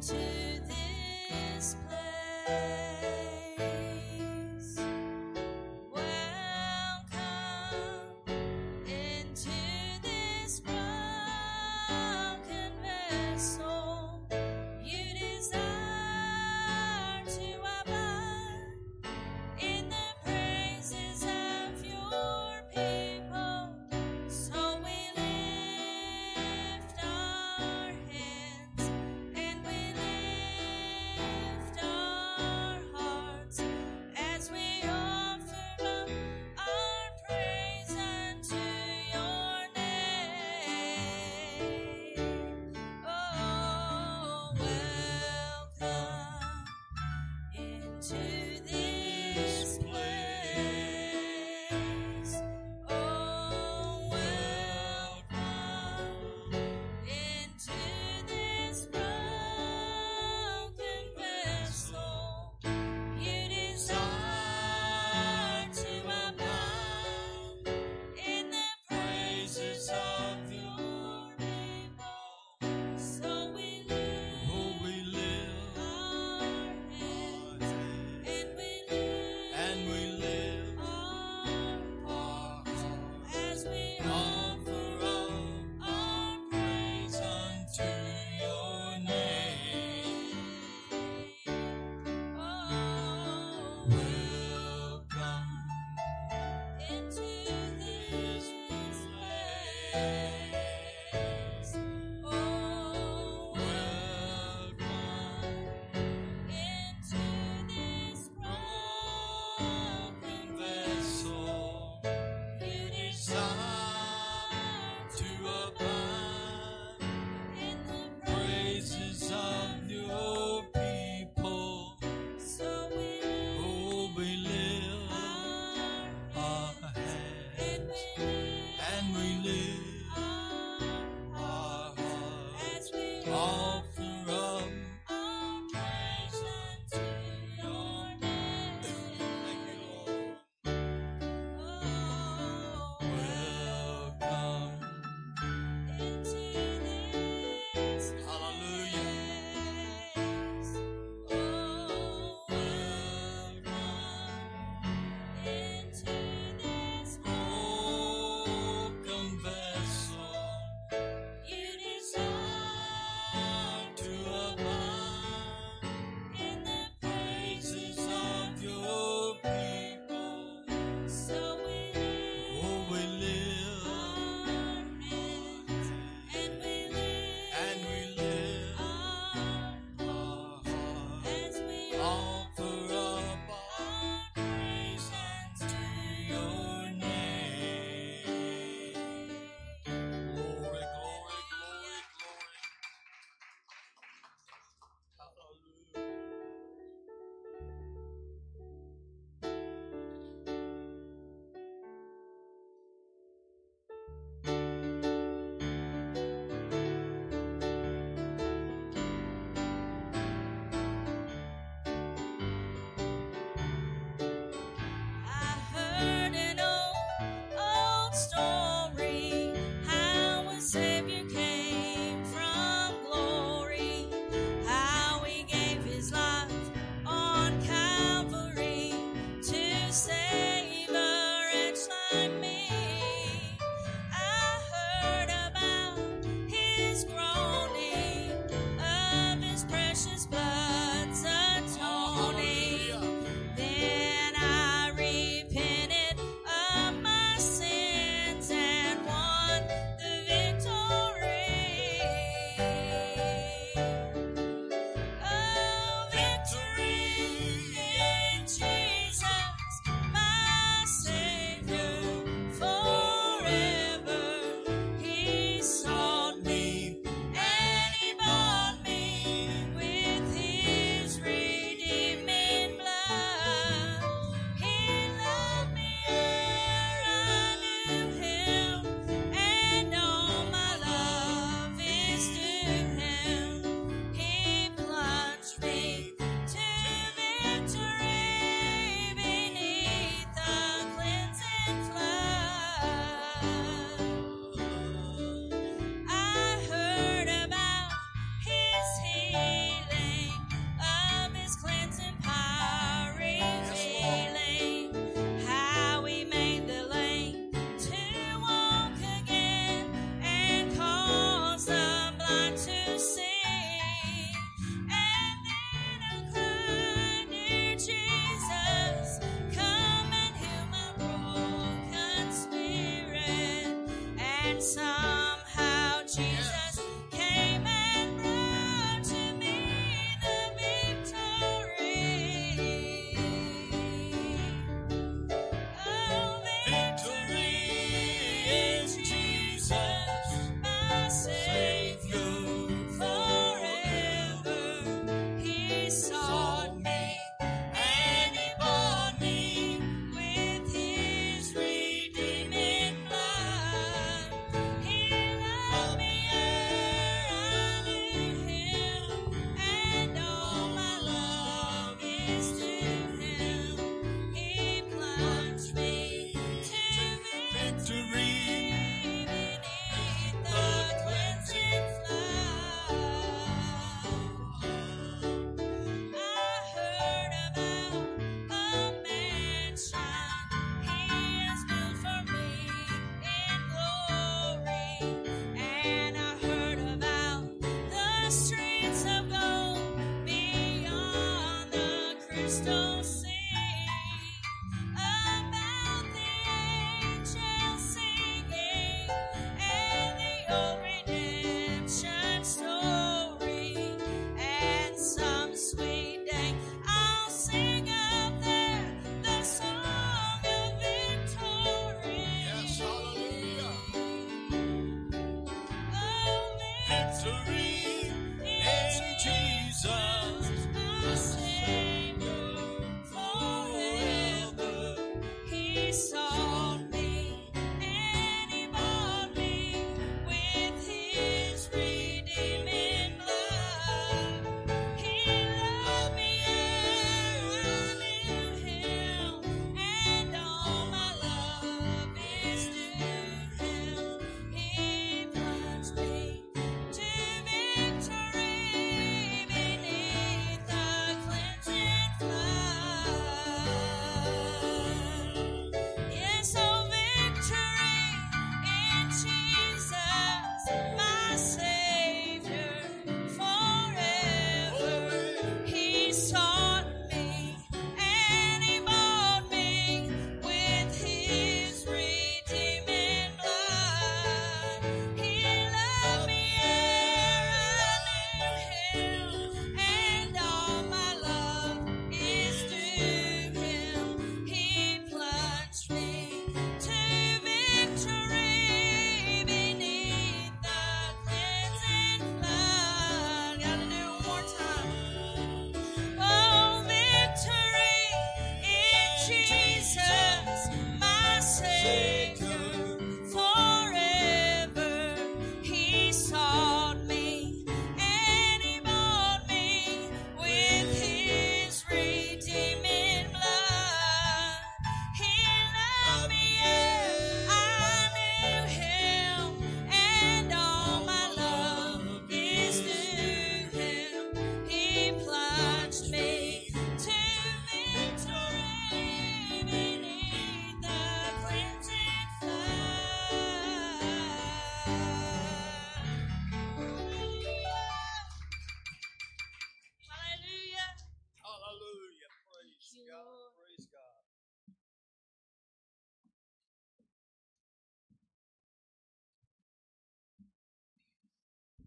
to into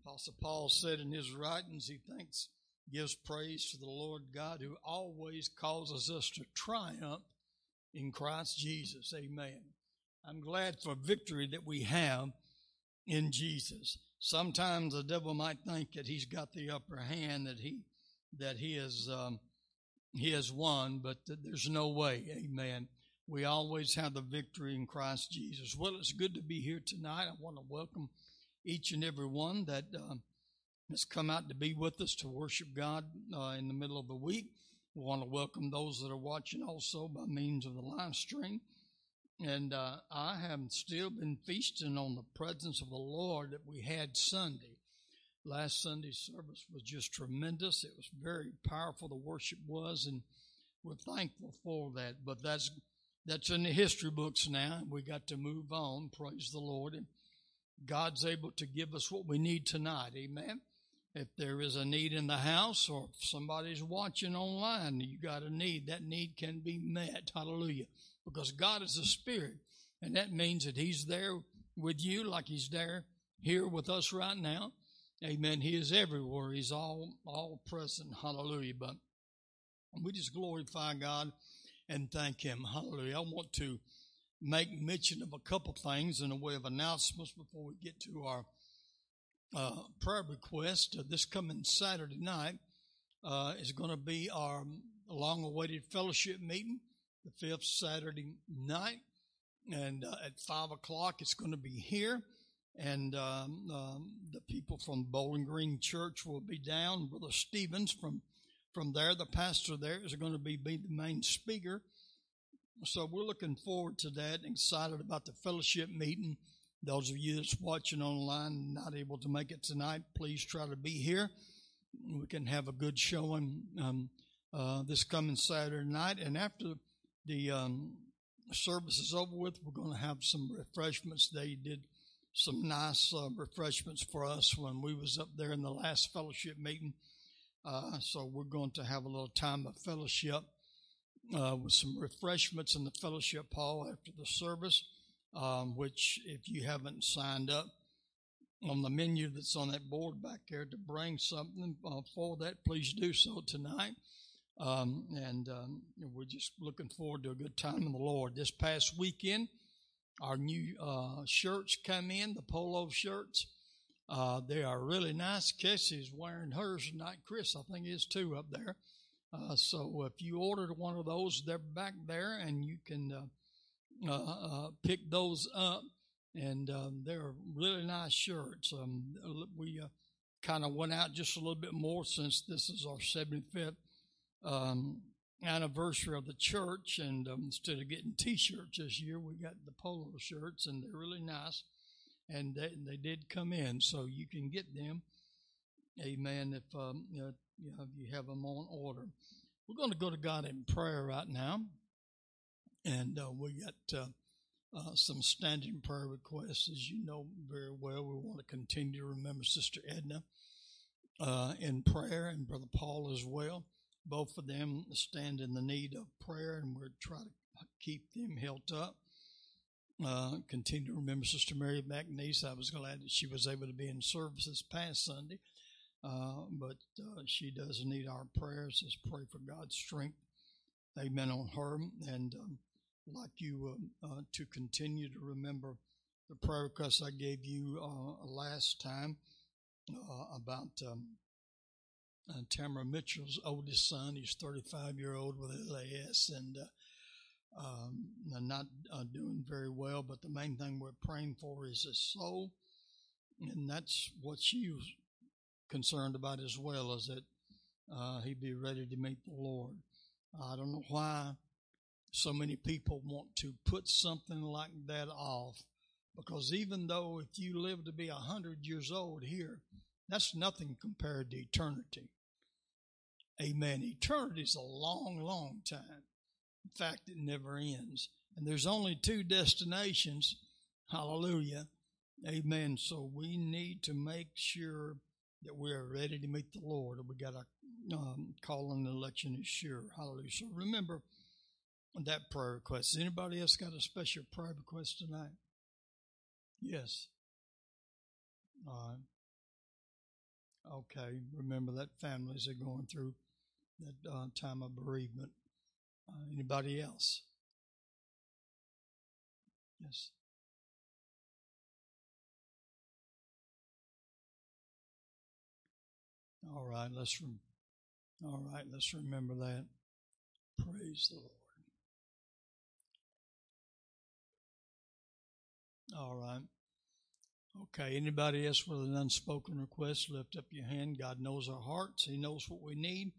Apostle Paul said in his writings, he thanks, gives praise to the Lord God who always causes us to triumph in Christ Jesus. Amen. I'm glad for victory that we have in Jesus. Sometimes the devil might think that he's got the upper hand, that he that he has um, he has won, but there's no way. Amen. We always have the victory in Christ Jesus. Well, it's good to be here tonight. I want to welcome each and every one that uh, has come out to be with us to worship God uh, in the middle of the week. We want to welcome those that are watching also by means of the live stream. And uh, I have still been feasting on the presence of the Lord that we had Sunday. Last Sunday's service was just tremendous. It was very powerful. The worship was, and we're thankful for that. But that's that's in the history books now. We got to move on. Praise the Lord. And God's able to give us what we need tonight. Amen. If there is a need in the house or if somebody's watching online, you got a need, that need can be met. Hallelujah. Because God is a spirit. And that means that He's there with you like He's there here with us right now. Amen. He is everywhere. He's all, all present. Hallelujah. But we just glorify God and thank Him. Hallelujah. I want to make mention of a couple things in a way of announcements before we get to our uh, prayer request. Uh, this coming Saturday night uh, is going to be our long awaited fellowship meeting, the fifth Saturday night. And uh, at five o'clock, it's going to be here. And um, um, the people from Bowling Green Church will be down. Brother Stevens from from there, the pastor there is going to be, be the main speaker. So we're looking forward to that, and excited about the fellowship meeting. Those of you that's watching online not able to make it tonight, please try to be here. We can have a good showing um, uh, this coming Saturday night. And after the um, service is over with, we're going to have some refreshments. They did some nice uh, refreshments for us when we was up there in the last fellowship meeting. Uh, so we're going to have a little time of fellowship uh, with some refreshments in the fellowship hall after the service, um, which, if you haven't signed up on the menu that's on that board back there to bring something uh, for that, please do so tonight. Um, and um, we're just looking forward to a good time in the Lord. This past weekend, our new uh, shirts come in, the polo shirts. Uh, they are really nice. Cassie's wearing hers tonight. Chris, I think, is too up there. Uh, so if you ordered one of those, they're back there, and you can uh, uh, uh pick those up. And um, they're really nice shirts. Um, we kind of went out just a little bit more since this is our 75th um, anniversary of the church. And um, instead of getting T-shirts this year, we got the polo shirts, and they're really nice. And they, they did come in, so you can get them. Amen. If um, you know, you, have them on order. We're going to go to God in prayer right now. And uh, we got uh, uh, some standing prayer requests, as you know very well. We want to continue to remember Sister Edna uh, in prayer and Brother Paul as well. Both of them stand in the need of prayer, and we're trying to keep them held up. Uh, continue to remember Sister Mary McNeese. I was glad that she was able to be in service this past Sunday. Uh, but uh, she does need our prayers. Just pray for God's strength. Amen on her. And um, like you uh, uh, to continue to remember the prayer request I gave you uh, last time about um, Tamara Mitchell's oldest son. He's 35 year old with LAS and um, not doing very well. But the main thing we're praying for is his soul. And that's what she was concerned about as well is that uh, he be ready to meet the Lord. I don't know why so many people want to put something like that off because even though if you live to be a hundred years old here, that's nothing compared to eternity. Amen. Eternity is a long, long time. In fact, it never ends. And there's only two destinations. Hallelujah. Amen. So we need to make sure that we are ready to meet the Lord. and We got a um, call on the election is sure. Hallelujah. So remember that prayer request. Anybody else got a special prayer request tonight? Yes. All right. Okay, remember that families are going through that uh, time of bereavement. Uh, anybody else? Yes. All right, let's rem- all right, let's remember that. Praise the Lord. All right. Okay, anybody else with an unspoken request, lift up your hand. God knows our hearts. He knows what we need.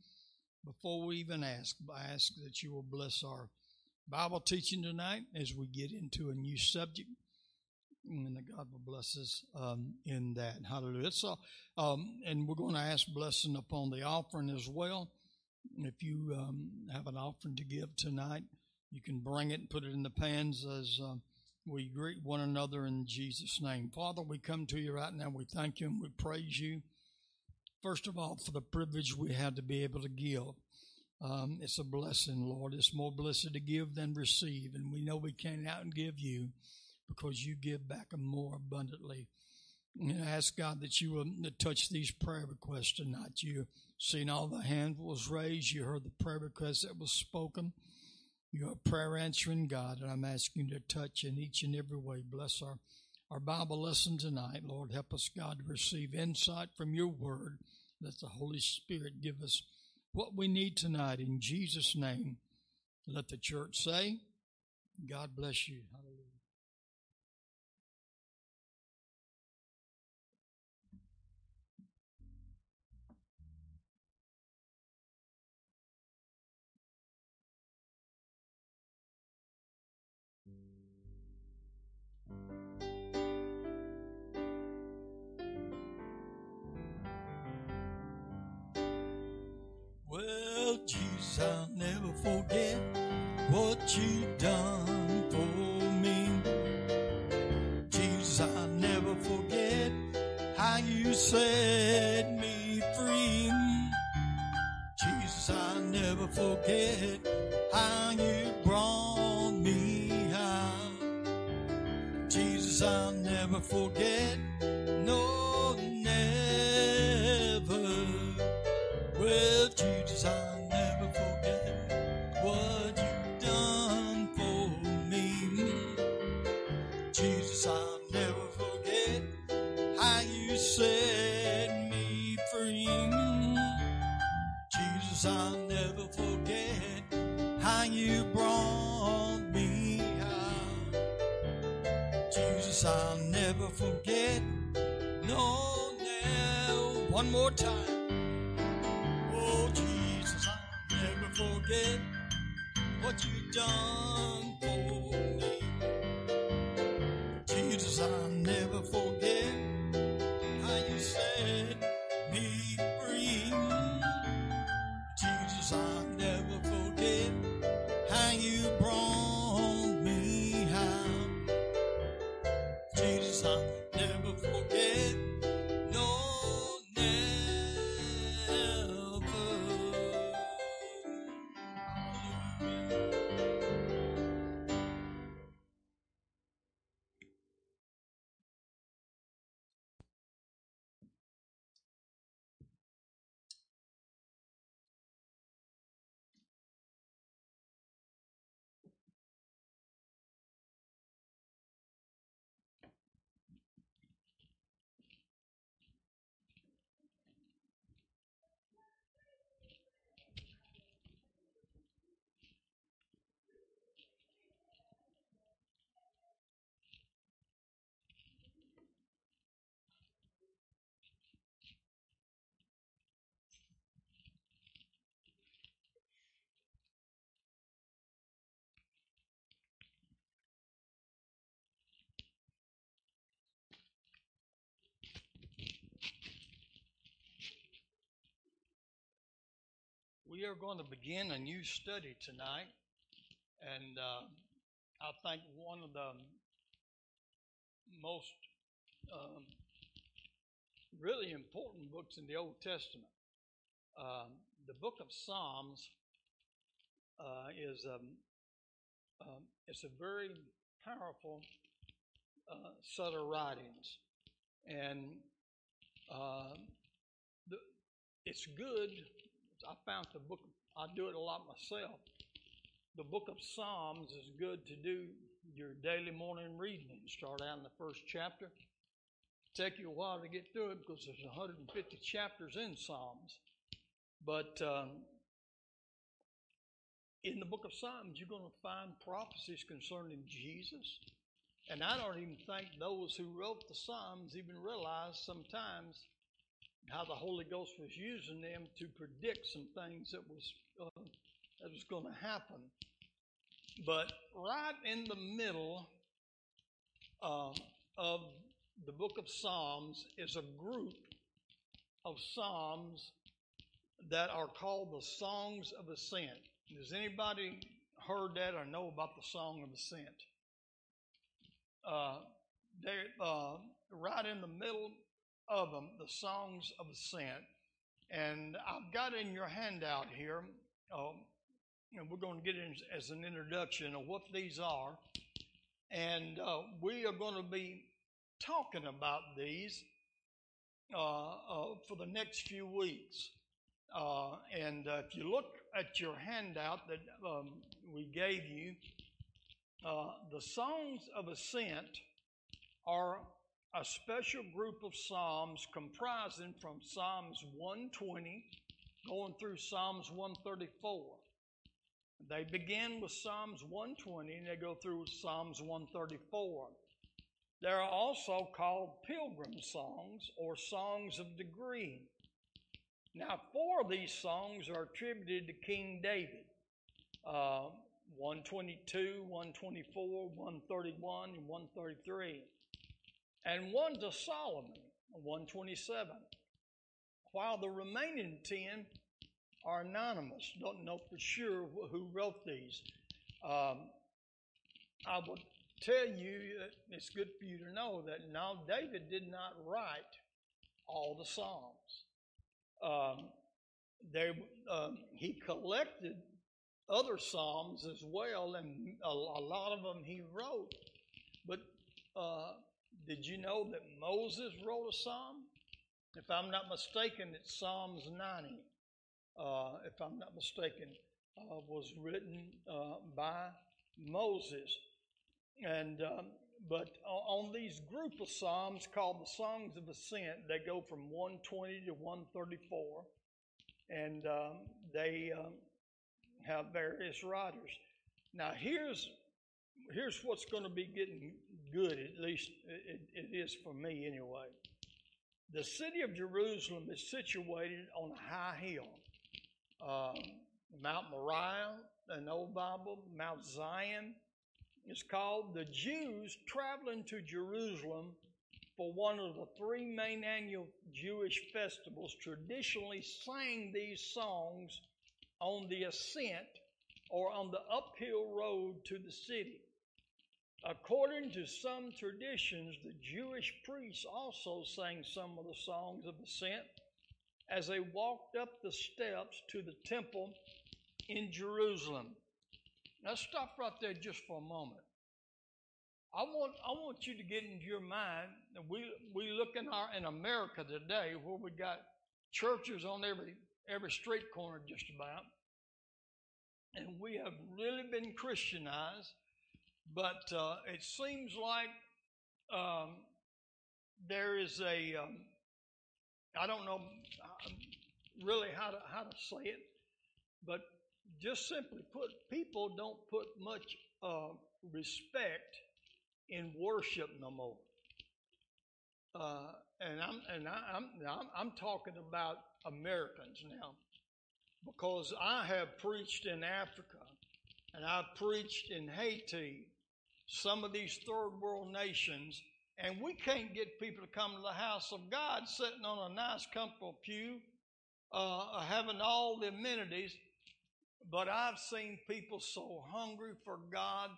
Before we even ask, I ask that you will bless our Bible teaching tonight as we get into a new subject. And that God will bless us um, in that. Hallelujah. So, um, and we're going to ask blessing upon the offering as well. If you um, have an offering to give tonight, you can bring it and put it in the pans as um, we greet one another in Jesus' name. Father, we come to you right now. We thank you and we praise you. First of all, for the privilege we have to be able to give. Um, it's a blessing, Lord. It's more blessed to give than receive. And we know we can't out and give you because you give back more abundantly. And I ask God that you will touch these prayer requests tonight. You seen all the hands was raised. You heard the prayer request that was spoken. You're a prayer answering God, and I'm asking you to touch in each and every way. Bless our, our Bible lesson tonight. Lord, help us, God, to receive insight from your word. Let the Holy Spirit give us what we need tonight in Jesus' name. Let the church say, God bless you. Hallelujah. Forget what you done for me. Jesus, I'll never forget how you set me free. Jesus, I'll never forget how you brought me out. Jesus, I'll never forget. Jesus, I'll never forget how you set me free. Jesus, I'll never forget how you brought me out. Jesus, I'll never forget. No, no, one more time. We are going to begin a new study tonight, and uh, I think one of the most um, really important books in the Old Testament. Um, the book of Psalms uh, is um, um, it's a very powerful uh, set of writings, and uh, the, it's good. I found the book. I do it a lot myself. The book of Psalms is good to do your daily morning reading. Start out in the first chapter. Take you a while to get through it because there's 150 chapters in Psalms. But um, in the book of Psalms, you're going to find prophecies concerning Jesus. And I don't even think those who wrote the Psalms even realized sometimes how the Holy Ghost was using them to predict some things that was uh, that was going to happen. But right in the middle uh, of the book of Psalms is a group of psalms that are called the Songs of Ascent. Has anybody heard that or know about the Song of Ascent? Uh, they uh, right in the middle of them, the Songs of Ascent, and I've got in your handout here. Uh, and we're going to get in as an introduction of what these are, and uh, we are going to be talking about these uh, uh, for the next few weeks. Uh, and uh, if you look at your handout that um, we gave you, uh, the songs of ascent are a special group of psalms comprising from Psalms 120 going through Psalms 134. They begin with Psalms 120 and they go through Psalms 134. They are also called pilgrim songs or songs of degree. Now, four of these songs are attributed to King David uh, 122, 124, 131, and 133. And one to Solomon, 127. While the remaining 10 are anonymous, don't know for sure who wrote these. Um, I will tell you, it's good for you to know that now David did not write all the Psalms. Um, they, um, he collected other Psalms as well, and a, a lot of them he wrote. But uh, did you know that Moses wrote a Psalm? If I'm not mistaken, it's Psalms 90. Uh, if I'm not mistaken, uh, was written uh, by Moses. And um, but on these group of psalms called the Songs of Ascent, they go from 120 to 134, and um, they um, have various writers. Now here's here's what's going to be getting good. At least it, it is for me anyway. The city of Jerusalem is situated on a high hill. Uh, Mount Moriah, an old Bible, Mount Zion, is called the Jews traveling to Jerusalem for one of the three main annual Jewish festivals traditionally sang these songs on the ascent or on the uphill road to the city. According to some traditions, the Jewish priests also sang some of the songs of ascent as they walked up the steps to the temple in Jerusalem. Now stop right there just for a moment. I want I want you to get into your mind that we we look in our in America today where we got churches on every every street corner just about, and we have really been Christianized, but uh, it seems like um, there is a um, I don't know uh, really how to how to say it, but just simply put, people don't put much uh, respect in worship no more. Uh, and I'm and I, am I'm, I'm talking about Americans now, because I have preached in Africa, and I've preached in Haiti, some of these third world nations, and we can't get people to come to the house of God sitting on a nice, comfortable pew, uh, having all the amenities, but I've seen people so hungry for God.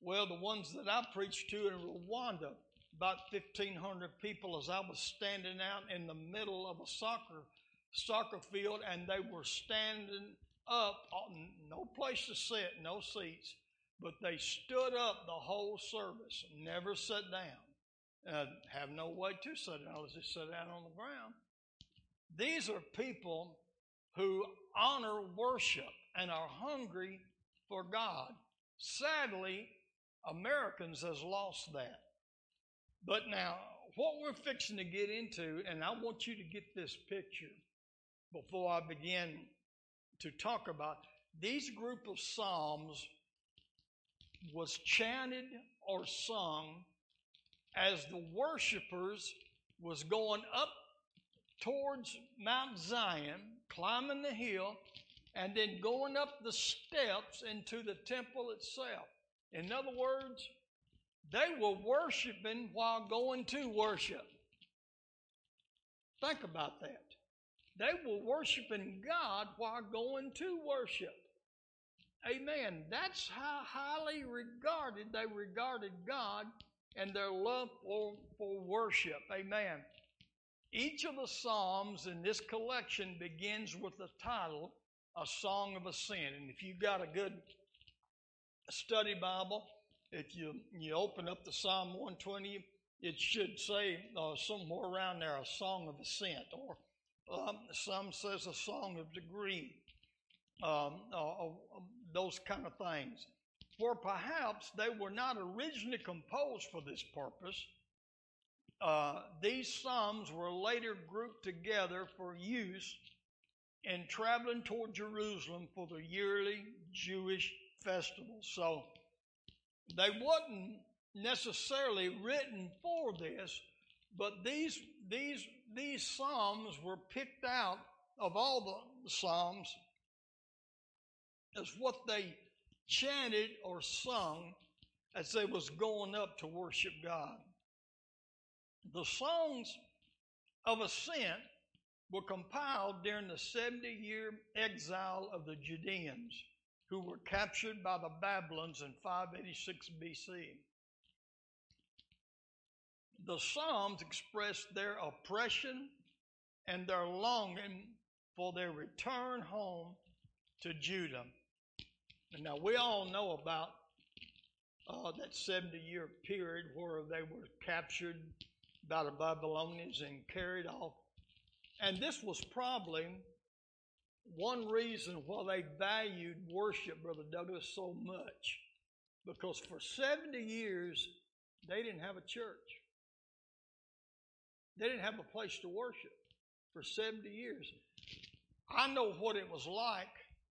Well, the ones that I preached to in Rwanda, about 1,500 people, as I was standing out in the middle of a soccer soccer field, and they were standing up, no place to sit, no seats, but they stood up the whole service, never sat down. Uh, have no way to sit down, they just sat down on the ground. These are people who honor worship and are hungry for God. Sadly, Americans has lost that. But now, what we're fixing to get into, and I want you to get this picture before I begin to talk about these group of psalms was chanted or sung as the worshipers was going up towards Mount Zion, climbing the hill, and then going up the steps into the temple itself. In other words, they were worshiping while going to worship. Think about that. They were worshiping God while going to worship. Amen. That's how highly regarded they regarded God and their love for, for worship. Amen. Each of the Psalms in this collection begins with the title, A Song of Ascent. And if you've got a good study Bible, if you, you open up the Psalm 120, it should say uh, somewhere around there, A Song of Ascent, or um, some says A Song of Degree, um, uh, those kind of things. For perhaps they were not originally composed for this purpose. Uh, these psalms were later grouped together for use in traveling toward Jerusalem for the yearly Jewish festival. So they wasn't necessarily written for this, but these these these psalms were picked out of all the psalms as what they chanted or sung as they was going up to worship God. The songs of ascent were compiled during the 70 year exile of the Judeans who were captured by the Babylons in 586 BC. The Psalms express their oppression and their longing for their return home to Judah. Now, we all know about uh, that 70 year period where they were captured by the Babylonians and carried off. And this was probably one reason why they valued worship, Brother Douglas, so much. Because for 70 years, they didn't have a church. They didn't have a place to worship for 70 years. I know what it was like,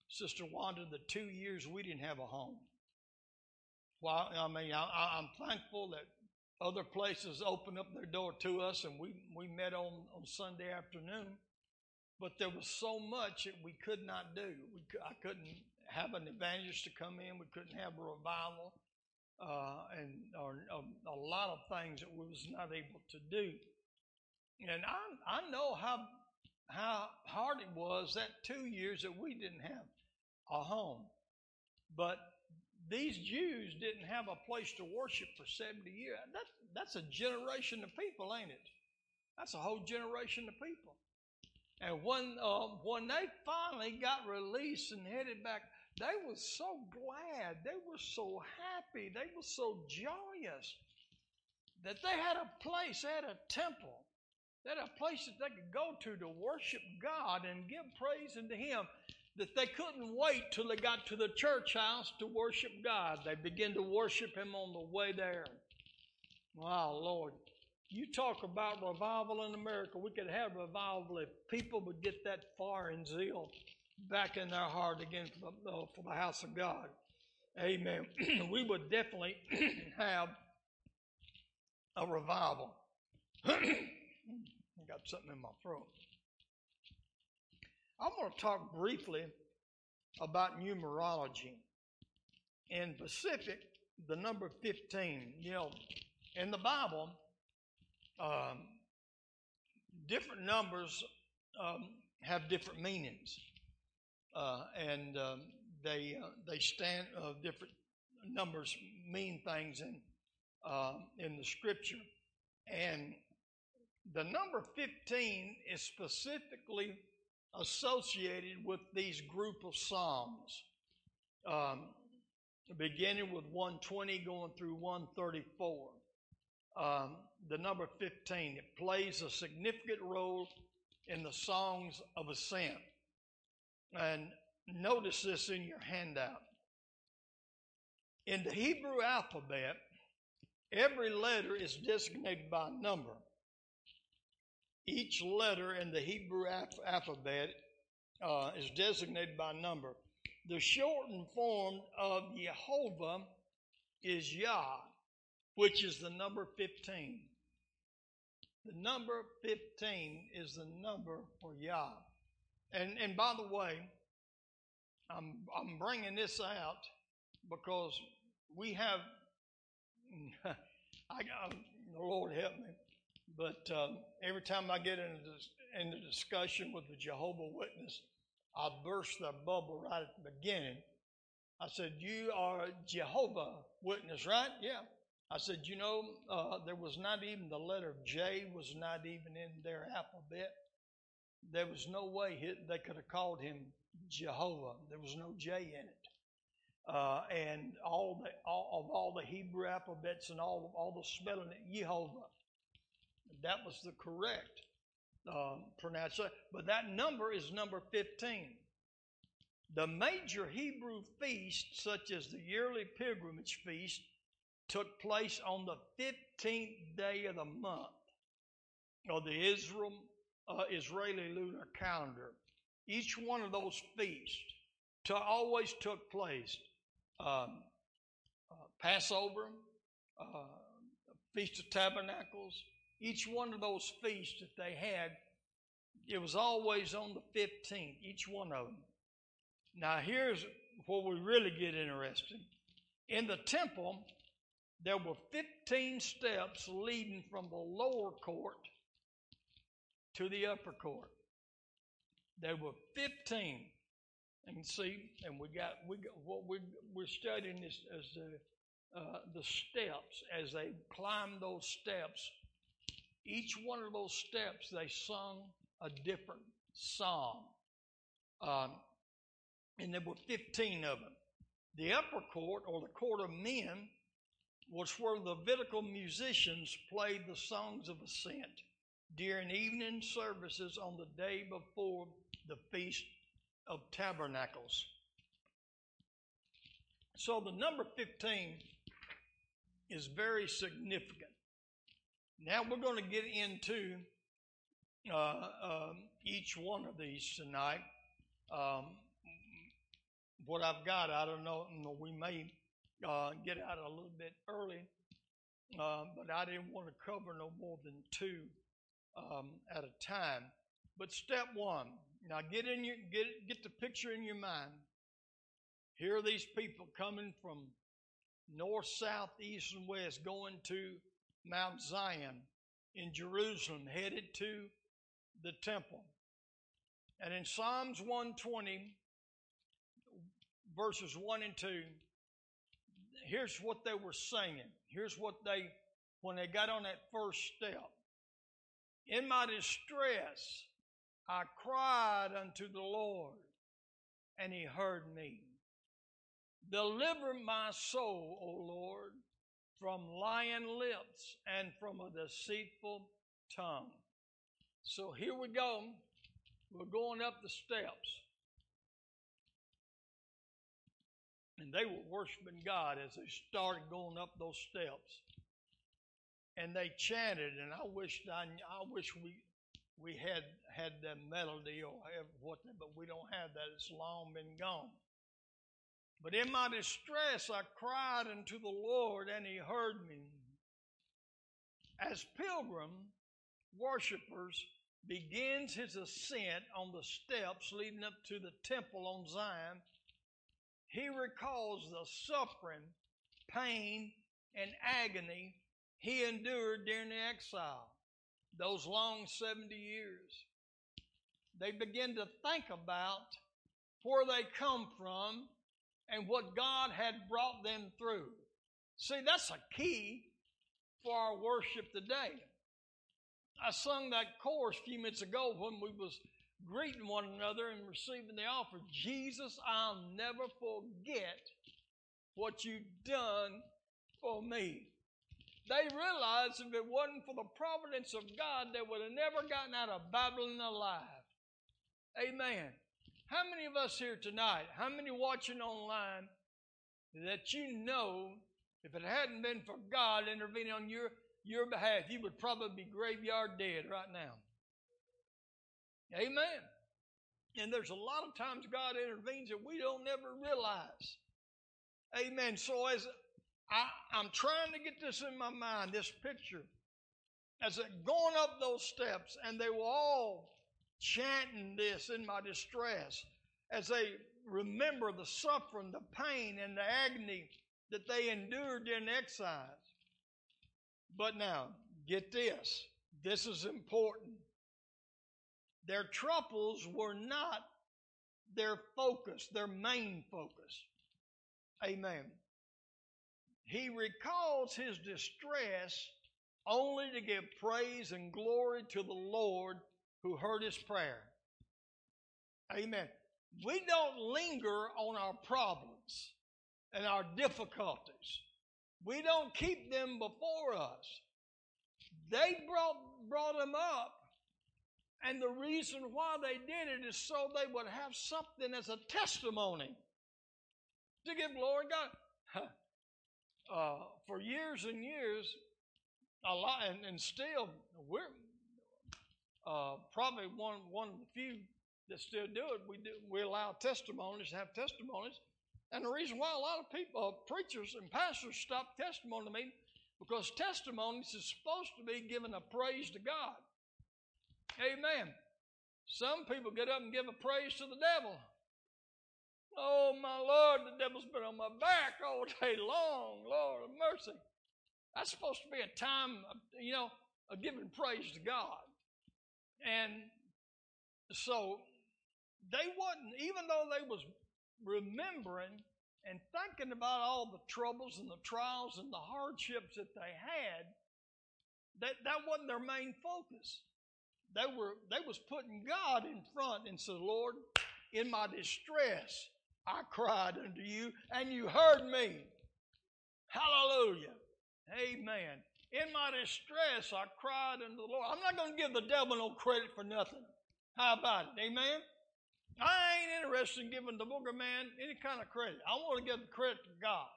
Sister Wanda, the two years we didn't have a home. Well, I mean, I, am thankful that other places opened up their door to us and we, we met on, on Sunday afternoon. But there was so much that we could not do. We, I couldn't have an evangelist to come in. We couldn't have a revival, uh, and or, um, a lot of things that we was not able to do. And I I know how how hard it was that two years that we didn't have a home, but these Jews didn't have a place to worship for 70 years. That, that's a generation of people, ain't it? That's a whole generation of people. And when uh, when they finally got released and headed back, they were so glad. They were so happy. They were so joyous that they had a place, they had a temple, had a place that they could go to to worship God and give praise unto Him. That they couldn't wait till they got to the church house to worship God. They began to worship Him on the way there. Wow, Lord. You talk about revival in America. We could have revival if people would get that fire and zeal back in their heart again for the, uh, for the house of God. Amen. we would definitely have a revival. Got something in my throat. I'm going to talk briefly about numerology. In Pacific, the number 15, you know, in the Bible, um, different numbers um, have different meanings, uh, and um, they uh, they stand uh, different numbers mean things in uh, in the scripture, and the number fifteen is specifically associated with these group of psalms, um, beginning with 120 going through 134. Um, the number 15. It plays a significant role in the songs of ascent. And notice this in your handout. In the Hebrew alphabet, every letter is designated by number. Each letter in the Hebrew alphabet uh, is designated by number. The shortened form of Jehovah is Yah, which is the number 15. The number 15 is the number for Yah. And, and by the way, I'm, I'm bringing this out because we have, I the Lord help me, but um, every time I get into, this, into discussion with the Jehovah Witness, I burst the bubble right at the beginning. I said, You are Jehovah Witness, right? Yeah. I said, you know, uh, there was not even the letter J was not even in their alphabet. There was no way they could have called him Jehovah. There was no J in it. Uh, and all the all, of all the Hebrew alphabets and all all the spelling Jehovah. That was the correct um, pronunciation. But that number is number 15. The major Hebrew feasts, such as the yearly pilgrimage feast, took place on the 15th day of the month of the Israel, uh, Israeli lunar calendar. Each one of those feasts to, always took place. Um, uh, Passover, uh, Feast of Tabernacles, each one of those feasts that they had, it was always on the 15th, each one of them. Now, here's where we really get interested. In the temple, there were 15 steps leading from the lower court to the upper court. There were 15. And see, and we got we got what we we're studying is as the uh, the steps as they climbed those steps. Each one of those steps, they sung a different song, um, and there were 15 of them. The upper court, or the court of men, was where the Levitical musicians played the songs of ascent during evening services on the day before the Feast of Tabernacles. So the number 15 is very significant. Now we're going to get into uh, um, each one of these tonight. Um, what I've got, I don't know, we may uh, get out a little bit early, uh, but I didn't want to cover no more than two um, at a time. But step one, now get in your get get the picture in your mind. Here are these people coming from north, south, east, and west, going to Mount Zion in Jerusalem, headed to the temple. And in Psalms 120, verses 1 and 2, here's what they were singing. Here's what they, when they got on that first step. In my distress, I cried unto the Lord, and he heard me. Deliver my soul, O Lord, from lying lips and from a deceitful tongue. So here we go. We're going up the steps. And they were worshiping God as they started going up those steps. And they chanted, and I wish I, I wish we we had had that melody or have what, but we don't have that. It's long been gone. But in my distress, I cried unto the Lord, and He heard me. As pilgrim worshipers begins his ascent on the steps leading up to the temple on Zion, he recalls the suffering, pain, and agony he endured during the exile, those long 70 years. They begin to think about where they come from and what God had brought them through. See, that's a key for our worship today. I sung that chorus a few minutes ago when we was greeting one another and receiving the offer. Jesus, I'll never forget what you've done for me. they realized if it wasn't for the providence of God, they would have never gotten out of Babylon alive. Amen. How many of us here tonight, how many watching online, that you know if it hadn't been for God intervening on your, your behalf, you would probably be graveyard dead right now? Amen. And there's a lot of times God intervenes that we don't ever realize. Amen. So as I, I'm trying to get this in my mind, this picture, as they're going up those steps, and they were all chanting this in my distress, as they remember the suffering, the pain, and the agony that they endured in exile. But now, get this. This is important. Their troubles were not their focus, their main focus. Amen. He recalls his distress only to give praise and glory to the Lord who heard his prayer. Amen. We don't linger on our problems and our difficulties. We don't keep them before us. They brought, brought them up and the reason why they did it is so they would have something as a testimony to give glory to God. Uh, for years and years, a lot, and, and still, we're uh, probably one one of the few that still do it. We do we allow testimonies, have testimonies, and the reason why a lot of people, uh, preachers and pastors, stop testimony to me because testimonies is supposed to be giving a praise to God. Amen. Some people get up and give a praise to the devil. Oh, my Lord, the devil's been on my back all day long. Lord of mercy. That's supposed to be a time, of, you know, of giving praise to God. And so they wasn't, even though they was remembering and thinking about all the troubles and the trials and the hardships that they had, that, that wasn't their main focus. They were they was putting God in front and said, Lord, in my distress, I cried unto you, and you heard me. Hallelujah. Amen. In my distress, I cried unto the Lord. I'm not going to give the devil no credit for nothing. How about it? Amen. I ain't interested in giving the booger man any kind of credit. I want to give the credit to God.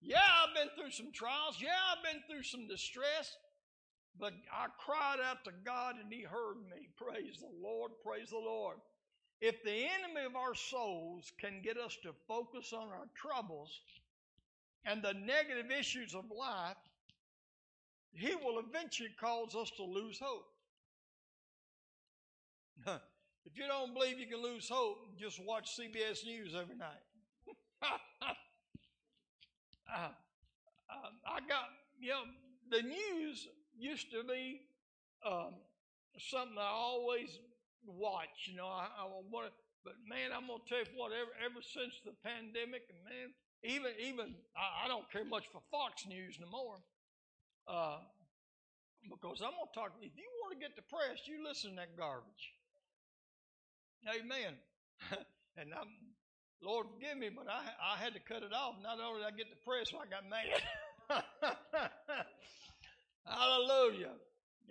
Yeah, I've been through some trials. Yeah, I've been through some distress. But I cried out to God and He heard me. Praise the Lord, praise the Lord. If the enemy of our souls can get us to focus on our troubles and the negative issues of life, he will eventually cause us to lose hope. if you don't believe you can lose hope, just watch CBS News every night. uh, uh, I got, you know, the news used to be um, something I always watch. You know, I, I want but man, I'm gonna tell you what. Ever, ever since the pandemic, and man, even even I, I don't care much for Fox News no more, uh, because I'm gonna talk. If you want to get depressed, you listen to that garbage. Amen. and I'm, Lord forgive me, but I I had to cut it off. Not only did I get depressed, I got mad. Hallelujah.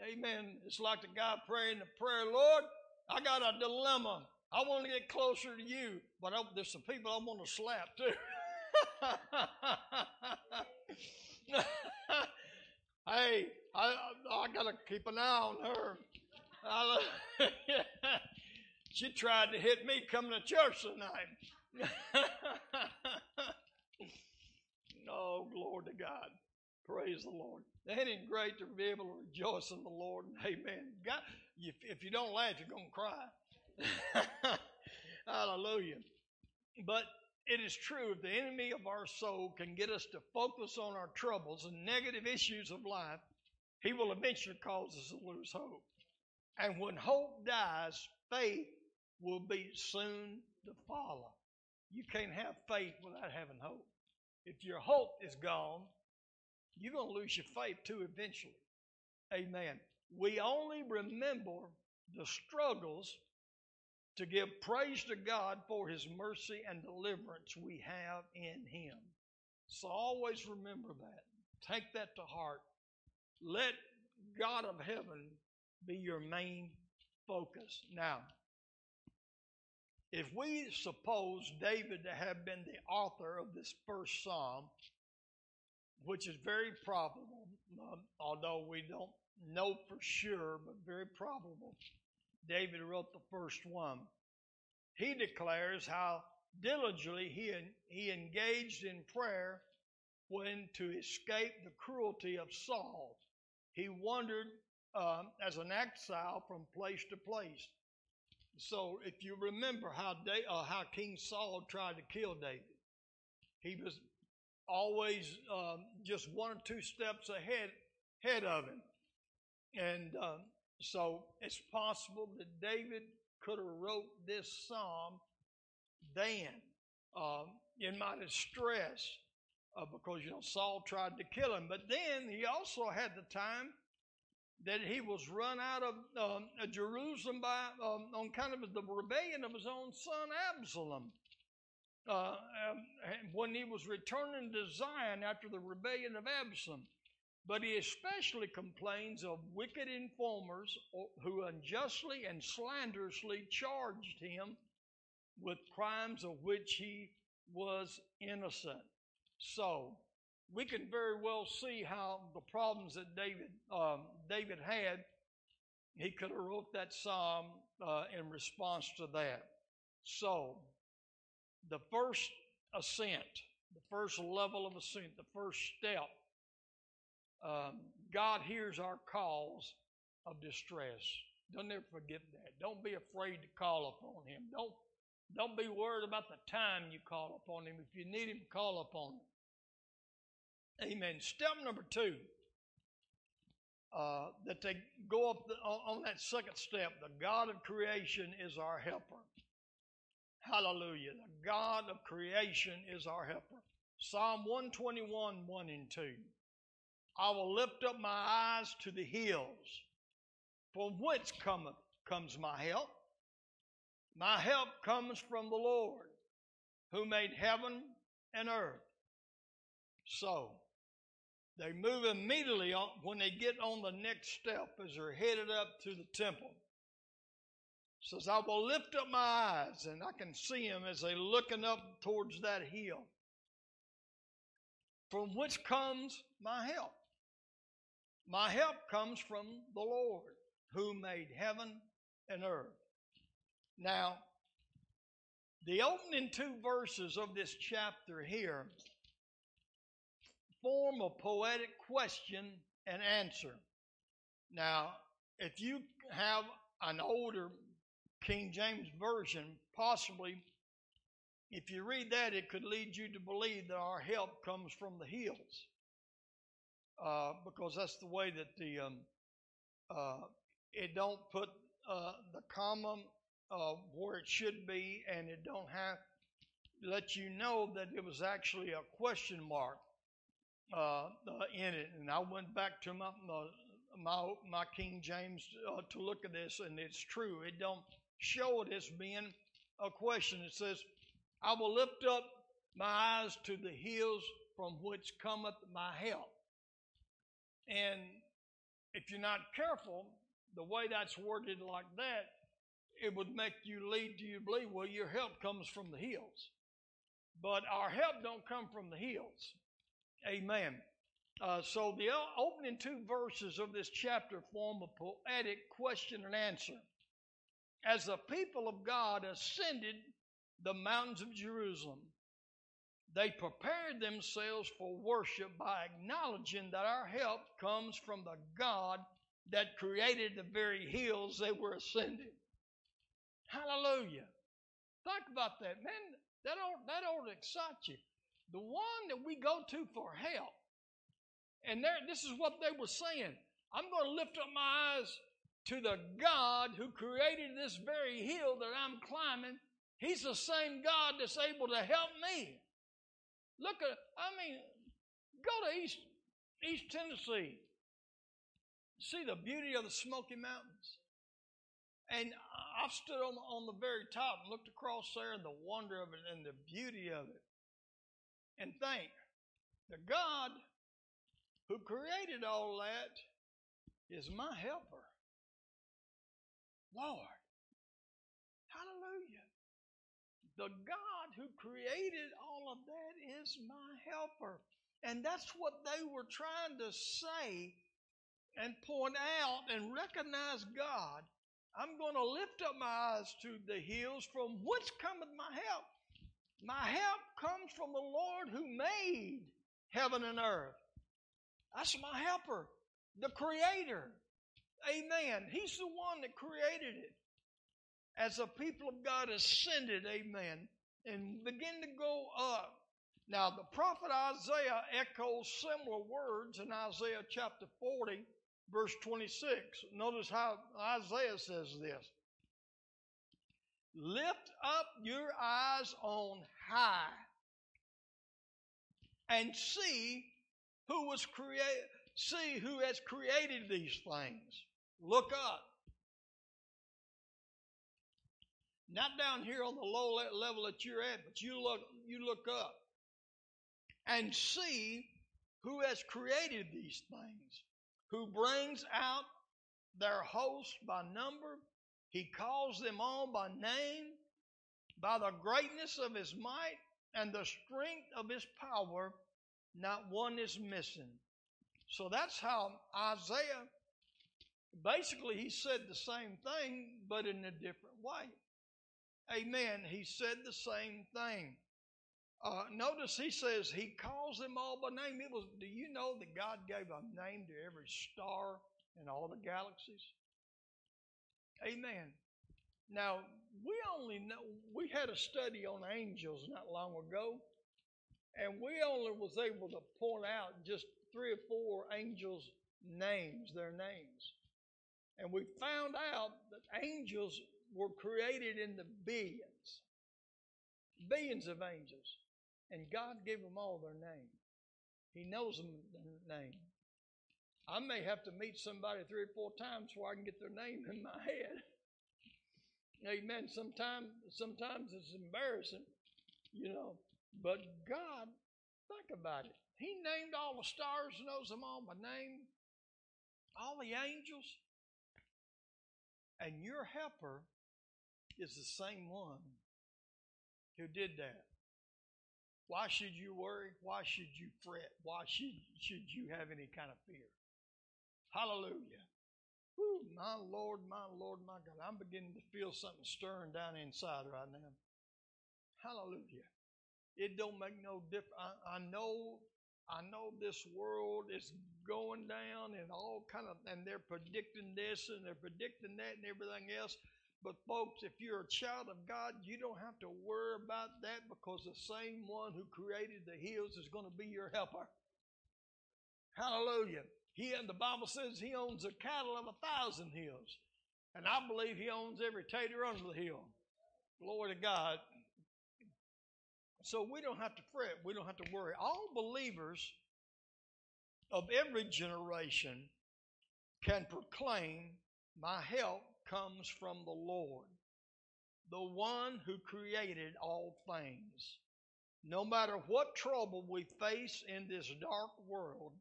Amen. It's like the guy praying the prayer, Lord, I got a dilemma. I want to get closer to you, but I, there's some people I want to slap too. hey, I, I got to keep an eye on her. she tried to hit me coming to church tonight. oh, glory to God. Praise the Lord. Ain't it great to be able to rejoice in the Lord? Amen. God, if, if you don't laugh, you're going to cry. Hallelujah. But it is true, if the enemy of our soul can get us to focus on our troubles and negative issues of life, he will eventually cause us to lose hope. And when hope dies, faith will be soon to follow. You can't have faith without having hope. If your hope is gone, you're going to lose your faith too eventually. Amen. We only remember the struggles to give praise to God for His mercy and deliverance we have in Him. So always remember that. Take that to heart. Let God of heaven be your main focus. Now, if we suppose David to have been the author of this first psalm, which is very probable, um, although we don't know for sure, but very probable, David wrote the first one. He declares how diligently he, he engaged in prayer when to escape the cruelty of Saul. He wandered um, as an exile from place to place. So, if you remember how da- uh, how King Saul tried to kill David, he was always um, just one or two steps ahead ahead of him, and um, so it's possible that David could have wrote this psalm then um, in my distress uh, because you know Saul tried to kill him, but then he also had the time that he was run out of um, Jerusalem by um, on kind of the rebellion of his own son Absalom. Uh, um, when he was returning to Zion after the rebellion of Absalom. But he especially complains of wicked informers who unjustly and slanderously charged him with crimes of which he was innocent. So, we can very well see how the problems that David um, David had, he could have wrote that psalm uh, in response to that. So, the first ascent, the first level of ascent, the first step, um, God hears our calls of distress. Don't ever forget that. Don't be afraid to call upon Him. Don't don't be worried about the time you call upon Him. If you need Him, call upon Him. Amen. Step number two, uh, that they go up the, on that second step. The God of creation is our helper. Hallelujah. The God of creation is our helper. Psalm 121, 1 and 2. I will lift up my eyes to the hills, from whence cometh, comes my help. My help comes from the Lord, who made heaven and earth. So, they move immediately on, when they get on the next step as they're headed up to the temple. Says, I will lift up my eyes, and I can see them as they're looking up towards that hill. From which comes my help. My help comes from the Lord who made heaven and earth. Now, the opening two verses of this chapter here form a poetic question and answer. Now, if you have an older King James Version, possibly, if you read that, it could lead you to believe that our help comes from the hills. Uh, because that's the way that the um, uh, it don't put uh, the comma uh, where it should be, and it don't have let you know that it was actually a question mark uh, in it. And I went back to my my, my King James to look at this, and it's true. It don't show it as being a question. It says, "I will lift up my eyes to the hills from which cometh my help." And if you're not careful, the way that's worded like that, it would make you lead to you believe, well, your help comes from the hills. But our help don't come from the hills. Amen. Uh, so the opening two verses of this chapter form a poetic question and answer. As the people of God ascended the mountains of Jerusalem, they prepared themselves for worship by acknowledging that our help comes from the God that created the very hills they were ascending. Hallelujah. Think about that, man. That ought, that ought to excite you. The one that we go to for help. And this is what they were saying. I'm going to lift up my eyes to the God who created this very hill that I'm climbing. He's the same God that's able to help me. Look at, I mean, go to East, East Tennessee. See the beauty of the Smoky Mountains. And I've stood on, on the very top and looked across there and the wonder of it and the beauty of it. And think, the God who created all that is my helper. Lord. The God who created all of that is my helper. And that's what they were trying to say and point out and recognize God. I'm going to lift up my eyes to the hills from whence cometh my help. My help comes from the Lord who made heaven and earth. That's my helper, the Creator. Amen. He's the one that created it. As the people of God ascended, amen, and begin to go up. Now, the prophet Isaiah echoes similar words in Isaiah chapter 40, verse 26. Notice how Isaiah says this Lift up your eyes on high and see who was created see who has created these things look up not down here on the low level that you're at but you look you look up and see who has created these things who brings out their hosts by number he calls them all by name by the greatness of his might and the strength of his power, not one is missing. So that's how Isaiah basically he said the same thing, but in a different way. Amen. He said the same thing. Uh, notice he says he calls them all by name. It was. Do you know that God gave a name to every star in all the galaxies? Amen. Now, we only know, we had a study on angels not long ago, and we only was able to point out just three or four angels' names, their names. And we found out that angels were created in the billions, billions of angels. And God gave them all their name. He knows them their name. I may have to meet somebody three or four times before I can get their name in my head. Amen. Sometimes, sometimes it's embarrassing, you know. But God, think about it. He named all the stars, knows them all by name, all the angels, and your helper is the same one who did that. Why should you worry? Why should you fret? Why should, should you have any kind of fear? Hallelujah. Whew, my Lord, my Lord, my God. I'm beginning to feel something stirring down inside right now. Hallelujah. It don't make no difference. I, I know I know this world is going down and all kind of and they're predicting this and they're predicting that and everything else. But folks, if you're a child of God, you don't have to worry about that because the same one who created the hills is going to be your helper. Hallelujah. He and the Bible says he owns the cattle of a thousand hills. And I believe he owns every tater under the hill. Glory to God. So we don't have to fret. We don't have to worry. All believers of every generation can proclaim, My help comes from the Lord, the one who created all things. No matter what trouble we face in this dark world,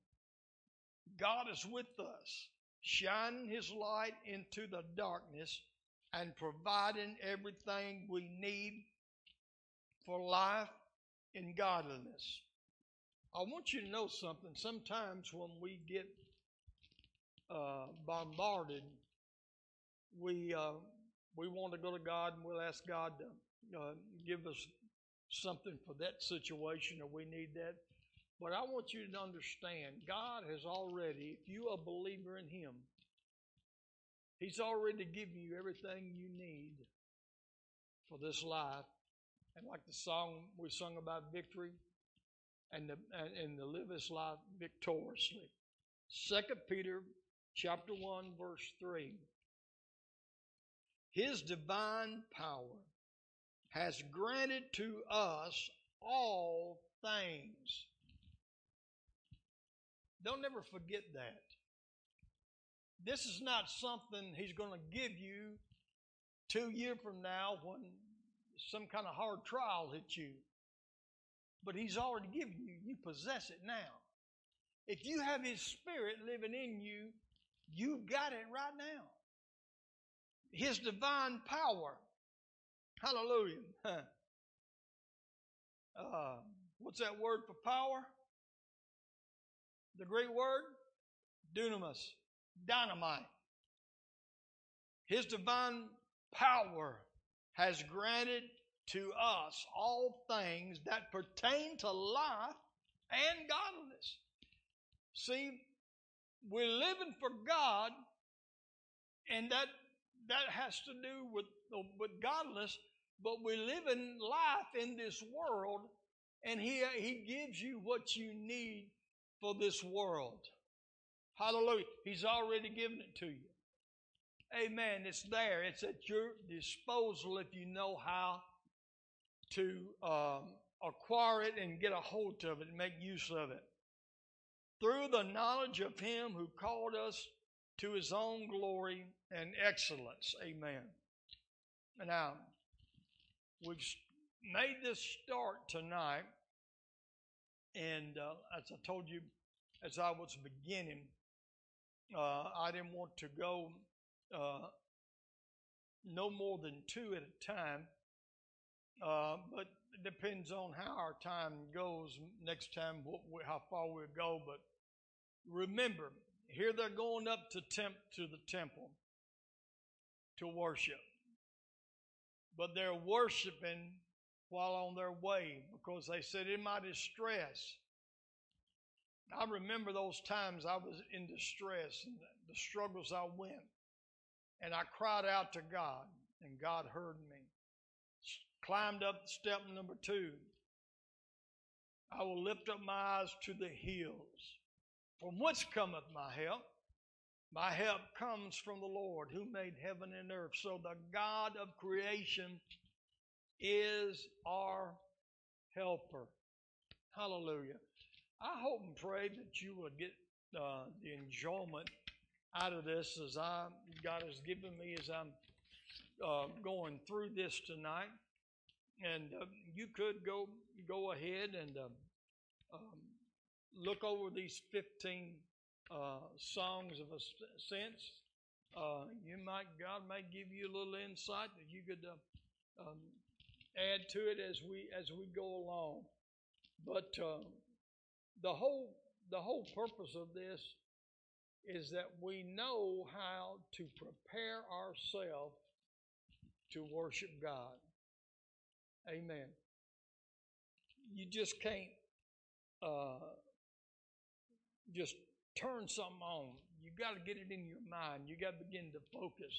God is with us, shining His light into the darkness and providing everything we need for life in godliness. I want you to know something. Sometimes when we get uh, bombarded, we uh, we want to go to God and we'll ask God to uh, give us something for that situation, or we need that. But I want you to understand God has already, if you are a believer in Him, He's already given you everything you need for this life. And like the song we sung about victory and, the, and, and to live this life victoriously. Second Peter chapter 1, verse 3. His divine power has granted to us all things don't ever forget that. This is not something He's going to give you two years from now when some kind of hard trial hits you. But He's already given you, you possess it now. If you have His Spirit living in you, you've got it right now. His divine power. Hallelujah. Uh, what's that word for power? The Greek word? Dunamis. Dynamite. His divine power has granted to us all things that pertain to life and godliness. See, we're living for God, and that that has to do with with godliness. But we're living life in this world, and He He gives you what you need for this world. Hallelujah! He's already given it to you. Amen. It's there. It's at your disposal if you know how to um, acquire it and get a hold of it and make use of it. Through the knowledge of Him who called us to His own glory and excellence. Amen. Now, we've made this start tonight, and uh, as I told you as I was beginning, uh, I didn't want to go uh, no more than two at a time. Uh, but it depends on how our time goes. Next time, what, how far we'll go. But remember, here they're going up to temp to the temple to worship, but they're worshiping while on their way because they said in my distress. I remember those times I was in distress and the struggles I went. And I cried out to God, and God heard me. Climbed up step number two. I will lift up my eyes to the hills. From whence cometh my help? My help comes from the Lord who made heaven and earth. So the God of creation is our helper. Hallelujah. I hope and pray that you will get uh, the enjoyment out of this as I God has given me as I'm uh, going through this tonight. And uh, you could go go ahead and um, um look over these 15 uh, songs of ascents. Uh, you might God may give you a little insight that you could uh, um, add to it as we as we go along. But um, the whole the whole purpose of this is that we know how to prepare ourselves to worship God. Amen. You just can't uh, just turn something on. You got to get it in your mind. You got to begin to focus.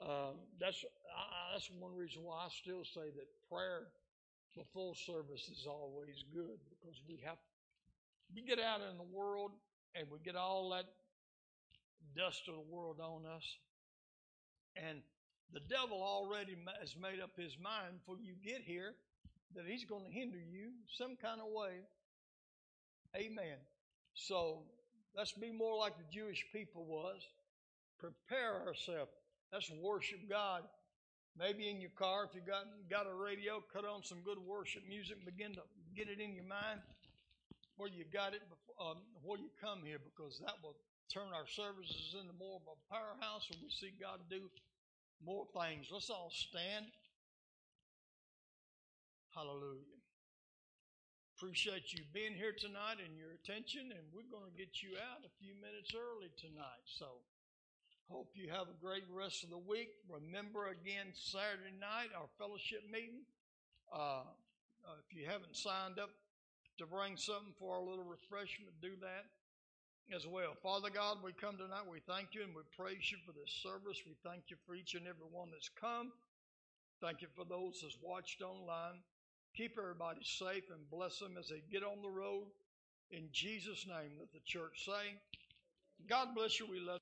Uh, that's I, that's one reason why I still say that prayer before service is always good because we have we get out in the world and we get all that dust of the world on us. And the devil already has made up his mind before you get here that he's going to hinder you some kind of way. Amen. So let's be more like the Jewish people was. Prepare ourselves. Let's worship God. Maybe in your car, if you got got a radio, cut on some good worship music. Begin to get it in your mind where you got it before, um, you come here, because that will turn our services into more of a powerhouse and we see God do more things. Let's all stand. Hallelujah. Appreciate you being here tonight and your attention, and we're going to get you out a few minutes early tonight. So, hope you have a great rest of the week. Remember again, Saturday night, our fellowship meeting. Uh, uh, if you haven't signed up to bring something for our little refreshment, do that as well. Father God, we come tonight. We thank you and we praise you for this service. We thank you for each and every one that's come. Thank you for those that's watched online. Keep everybody safe and bless them as they get on the road. In Jesus' name, let the church say, God bless you. We love